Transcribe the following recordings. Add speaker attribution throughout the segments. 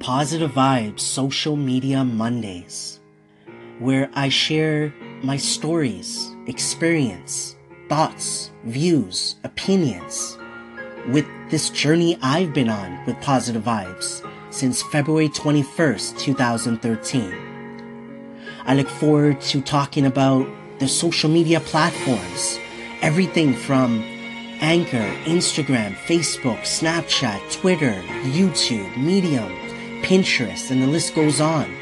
Speaker 1: Positive Vibes Social Media Mondays, where I share my stories, experience, thoughts, views, opinions with this journey I've been on with Positive Vibes since February 21st, 2013. I look forward to talking about the social media platforms, everything from Anchor, Instagram, Facebook, Snapchat, Twitter, YouTube, Medium, Pinterest, and the list goes on.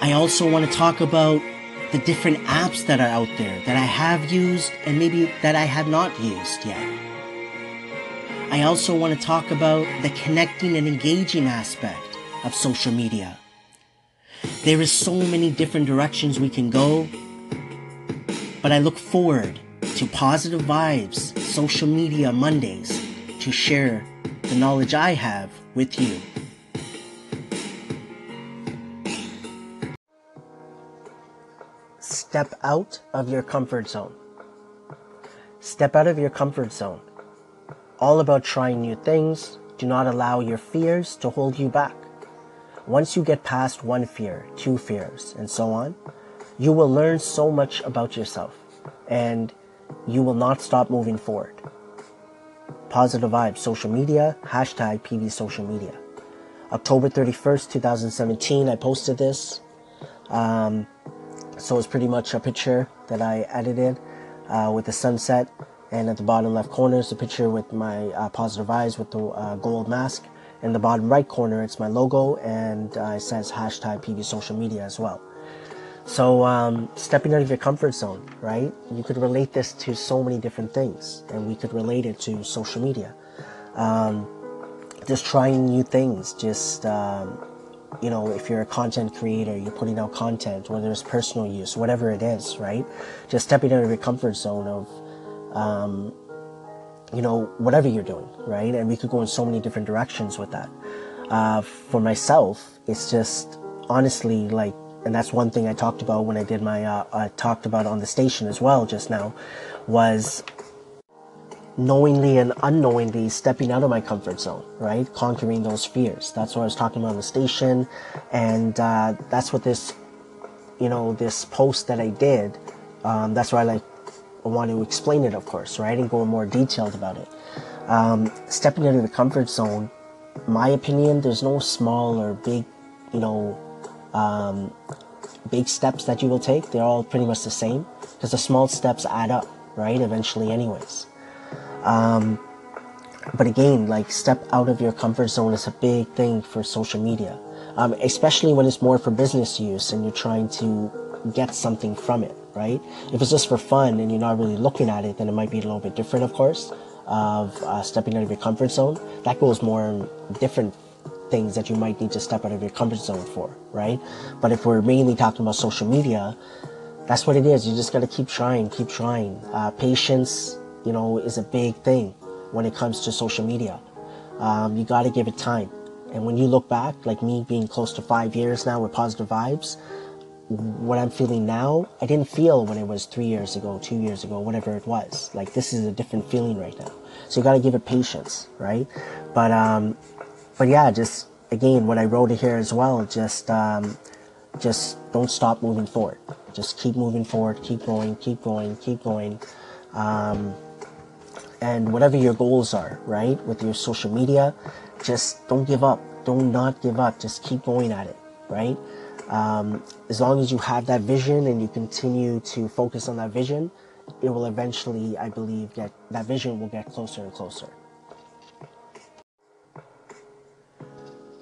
Speaker 1: I also want to talk about the different apps that are out there that I have used and maybe that I have not used yet. I also want to talk about the connecting and engaging aspect of social media. There is so many different directions we can go, but I look forward to Positive Vibes Social Media Mondays to share the knowledge I have with you. Step out of your comfort zone. Step out of your comfort zone. All about trying new things. Do not allow your fears to hold you back. Once you get past one fear, two fears, and so on, you will learn so much about yourself and you will not stop moving forward. Positive Vibes social media, hashtag PV social media. October 31st, 2017, I posted this. Um, so it's pretty much a picture that I edited uh, with the sunset, and at the bottom left corner is a picture with my uh, positive eyes with the uh, gold mask. In the bottom right corner, it's my logo, and uh, it says hashtag PV social media as well. So, um, stepping out of your comfort zone, right? You could relate this to so many different things, and we could relate it to social media. Um, just trying new things, just, um, you know, if you're a content creator, you're putting out content, whether it's personal use, whatever it is, right? Just stepping out of your comfort zone of, um, you know, whatever you're doing, right? And we could go in so many different directions with that. Uh, for myself, it's just honestly like and that's one thing I talked about when I did my uh, I talked about on the station as well just now was knowingly and unknowingly stepping out of my comfort zone, right? Conquering those fears. That's what I was talking about on the station, and uh, that's what this, you know, this post that I did. Um, that's why I like I want to explain it, of course, right, and go more detailed about it. Um, stepping out of the comfort zone, my opinion, there's no small or big, you know, um, big steps that you will take, they're all pretty much the same because the small steps add up, right? Eventually, anyways. Um, but again, like step out of your comfort zone is a big thing for social media, um, especially when it's more for business use and you're trying to get something from it, right? If it's just for fun and you're not really looking at it, then it might be a little bit different, of course, of uh, stepping out of your comfort zone. That goes more different things that you might need to step out of your comfort zone for, right? But if we're mainly talking about social media, that's what it is. You just got to keep trying, keep trying. Uh, patience, you know, is a big thing when it comes to social media. Um, you got to give it time. And when you look back, like me being close to five years now with positive vibes, what I'm feeling now, I didn't feel when it was three years ago, two years ago, whatever it was. Like this is a different feeling right now. So you got to give it patience, right? But um, but yeah, just again, what I wrote here as well, just um, just don't stop moving forward. Just keep moving forward, keep going, keep going, keep going. Um, and whatever your goals are, right, with your social media, just don't give up. Don't not give up. Just keep going at it, right? Um, as long as you have that vision and you continue to focus on that vision, it will eventually, I believe, get that vision will get closer and closer.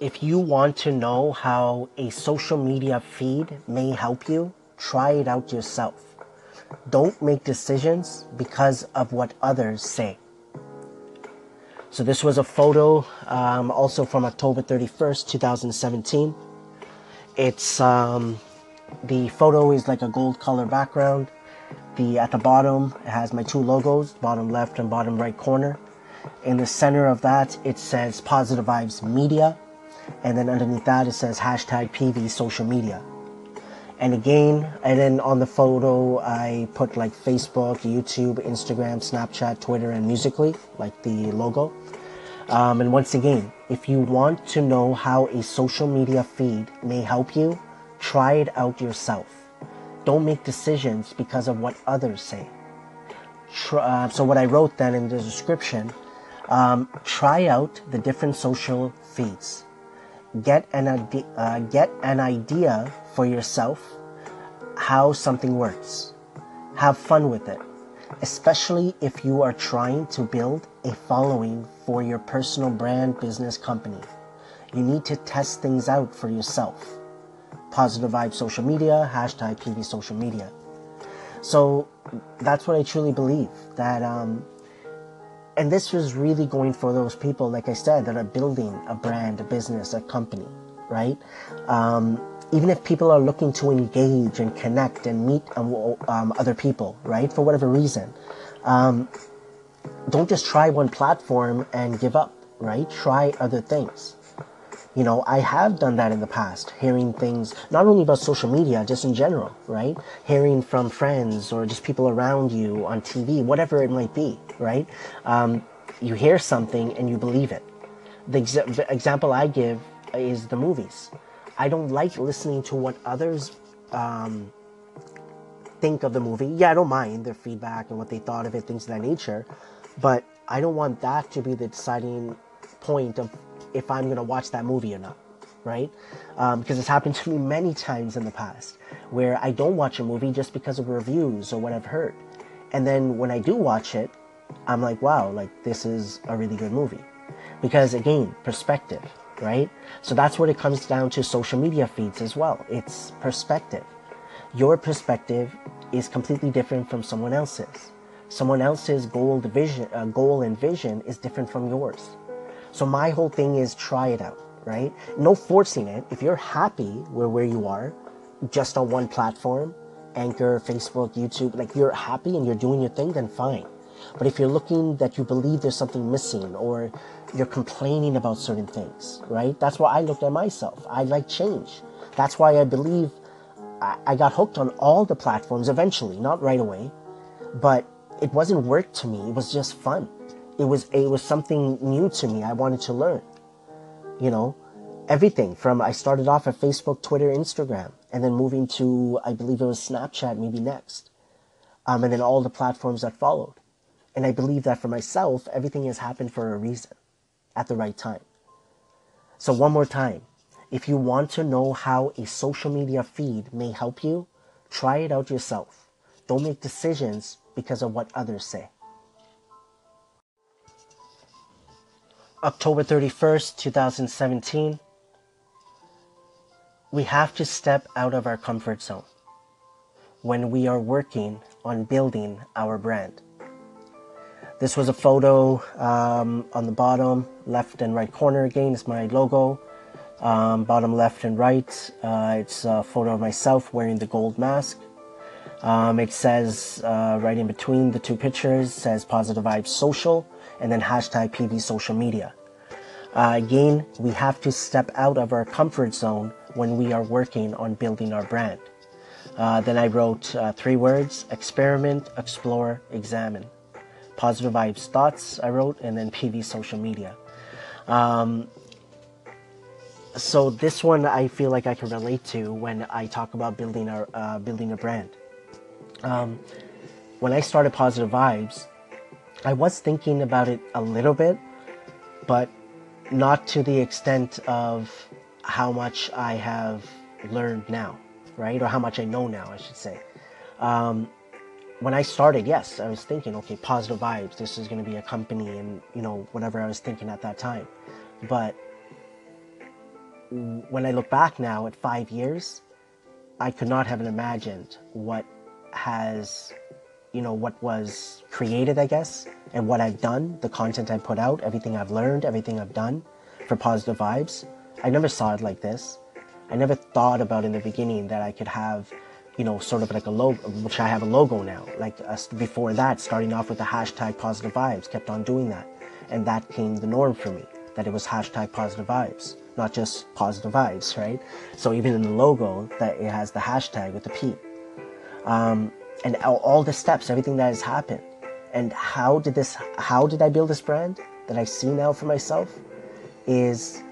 Speaker 1: If you want to know how a social media feed may help you, try it out yourself. Don't make decisions because of what others say. So this was a photo um, also from October 31st, 2017. It's um, the photo is like a gold color background. The at the bottom it has my two logos, bottom left and bottom right corner. In the center of that it says Positive Vibes Media and then underneath that it says hashtag PV social media. And again, and then on the photo, I put like Facebook, YouTube, Instagram, Snapchat, Twitter, and Musical.ly, like the logo. Um, and once again, if you want to know how a social media feed may help you, try it out yourself. Don't make decisions because of what others say. Try, uh, so, what I wrote then in the description um, try out the different social feeds. Get an, uh, get an idea for yourself how something works. Have fun with it, especially if you are trying to build a following for your personal brand business company. You need to test things out for yourself. Positive Vibe Social Media, hashtag PV Social Media. So that's what I truly believe that um, and this was really going for those people, like I said, that are building a brand, a business, a company, right? Um, even if people are looking to engage and connect and meet um, um, other people, right, for whatever reason, um, don't just try one platform and give up, right? Try other things. You know, I have done that in the past, hearing things not only about social media, just in general, right? Hearing from friends or just people around you on TV, whatever it might be, right? Um, you hear something and you believe it. The, ex- example I give is the movies. I don't like listening to what others um, think of the movie. Yeah, I don't mind their feedback and what they thought of it, things of that nature, but I don't want that to be the deciding point of if I'm going to watch that movie or not, right? Um, because it's happened to me many times in the past where I don't watch a movie just because of reviews or what I've heard. And then when I do watch it, I'm like, wow, like this is a really good movie. Because again, perspective, right? So that's what it comes down to social media feeds as well. It's perspective. Your perspective is completely different from someone else's. Someone else's goal, vision, uh, goal and vision is different from yours. So my whole thing is try it out, right? No forcing it. If you're happy where where you are, just on one platform, Anchor, Facebook, YouTube, like you're happy and you're doing your thing, then fine. But if you're looking that you believe there's something missing or you're complaining about certain things, right? That's why I looked at myself. I like change. That's why I believe I, I got hooked on all the platforms eventually, not right away, but it wasn't work to me. It was just fun it was it was something new to me. I wanted to learn. You know, everything from I started off at Facebook, Twitter, Instagram, and then moving to I believe it was Snapchat maybe next, um, and then all the platforms that followed. And I believe that for myself, everything has happened for a reason, at the right time. So one more time, if you want to know how a social media feed may help you, try it out yourself. Don't make decisions because of what others say. October 31st, 2017, we have to step out of our comfort zone when we are working on building our brand. This was a photo um, on the bottom left and right corner again is my logo. Um, bottom left and right, uh, it's a photo of myself wearing the gold mask. Um, it says uh, right in between the two pictures says Positive Vibes Social and then hashtag PV social media. Uh, again, we have to step out of our comfort zone when we are working on building our brand. Uh, then I wrote uh, three words experiment, explore, examine. Positive vibes thoughts, I wrote, and then PV social media. Um, so this one I feel like I can relate to when I talk about building our uh, building a brand. Um, when I started Positive Vibes, I was thinking about it a little bit, but not to the extent of how much I have learned now, right? Or how much I know now, I should say. Um, when I started, yes, I was thinking, okay, positive vibes. This is going to be a company, and you know, whatever I was thinking at that time. But when I look back now at five years, I could not have imagined what has you know what was created i guess and what i've done the content i put out everything i've learned everything i've done for positive vibes. I never saw it like this. I never thought about in the beginning that i could have you know sort of like a logo which i have a logo now like uh, before that starting off with the hashtag positive vibes kept on doing that. And that became the norm for me that it was hashtag positive vibes not just positive vibes right? So even in the logo that it has the hashtag with the p um, and all the steps, everything that has happened. And how did this, how did I build this brand? that I see now for myself is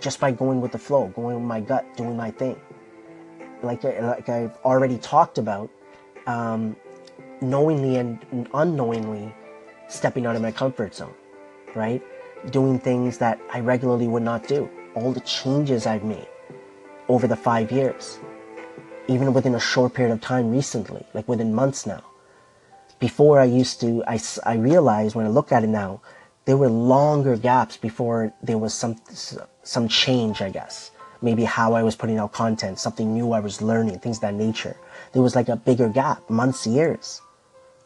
Speaker 1: just by going with the flow, going with my gut, doing my thing. Like, like I've already talked about, um, knowingly and unknowingly stepping out of my comfort zone, right? Doing things that I regularly would not do. All the changes I've made over the five years, even within a short period of time recently, like within months now. Before I used to, I, I realized when I look at it now, there were longer gaps before there was some, some change, I guess. Maybe how I was putting out content, something new I was learning, things that nature. There was like a bigger gap, months, years,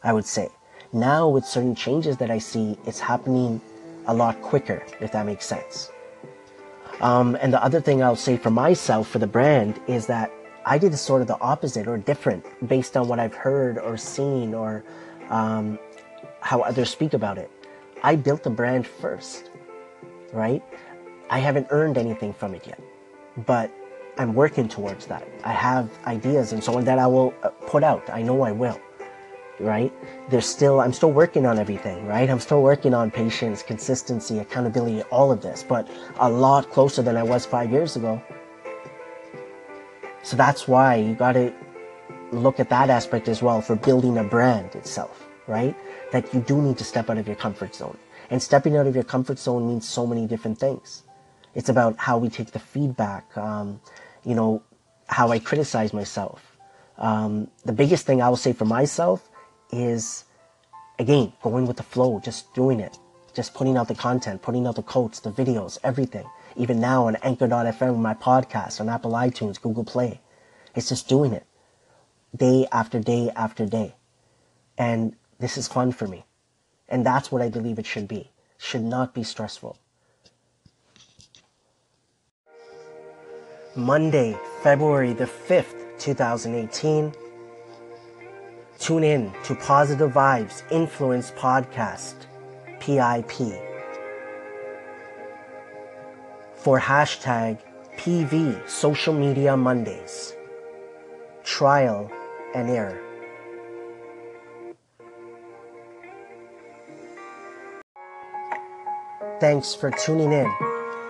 Speaker 1: I would say. Now with certain changes that I see, it's happening a lot quicker, if that makes sense. Um, and the other thing I'll say for myself, for the brand, is that I did sort of the opposite or different based on what I've heard or seen or um, how others speak about it. I built the brand first, right? I haven't earned anything from it yet, but I'm working towards that. I have ideas and so on that I will uh, put out. I know I will, right? There's still, I'm still working on everything, right? I'm still working on patience, consistency, accountability, all of this, but a lot closer than I was five years ago. So that's why you got to look at that aspect as well for building a brand itself, right? That you do need to step out of your comfort zone. And stepping out of your comfort zone means so many different things. It's about how we take the feedback, um, you know, how I criticize myself. Um, the biggest thing I will say for myself is, again, going with the flow, just doing it, just putting out the content, putting out the quotes, the videos, everything even now on Anchor.fm, my podcast, on Apple iTunes, Google Play. It's just doing it day after day after day. And this is fun for me. And that's what I believe it should be. Should not be stressful. Monday, February the 5th, 2018. Tune in to Positive Vibes Influence Podcast, PIP for hashtag PV Social Media Mondays. Trial and error. Thanks for tuning in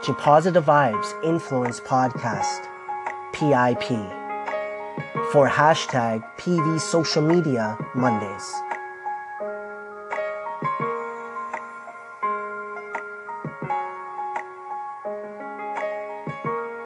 Speaker 1: to Positive Vibes Influence Podcast, PIP, for hashtag PV Social Media Mondays.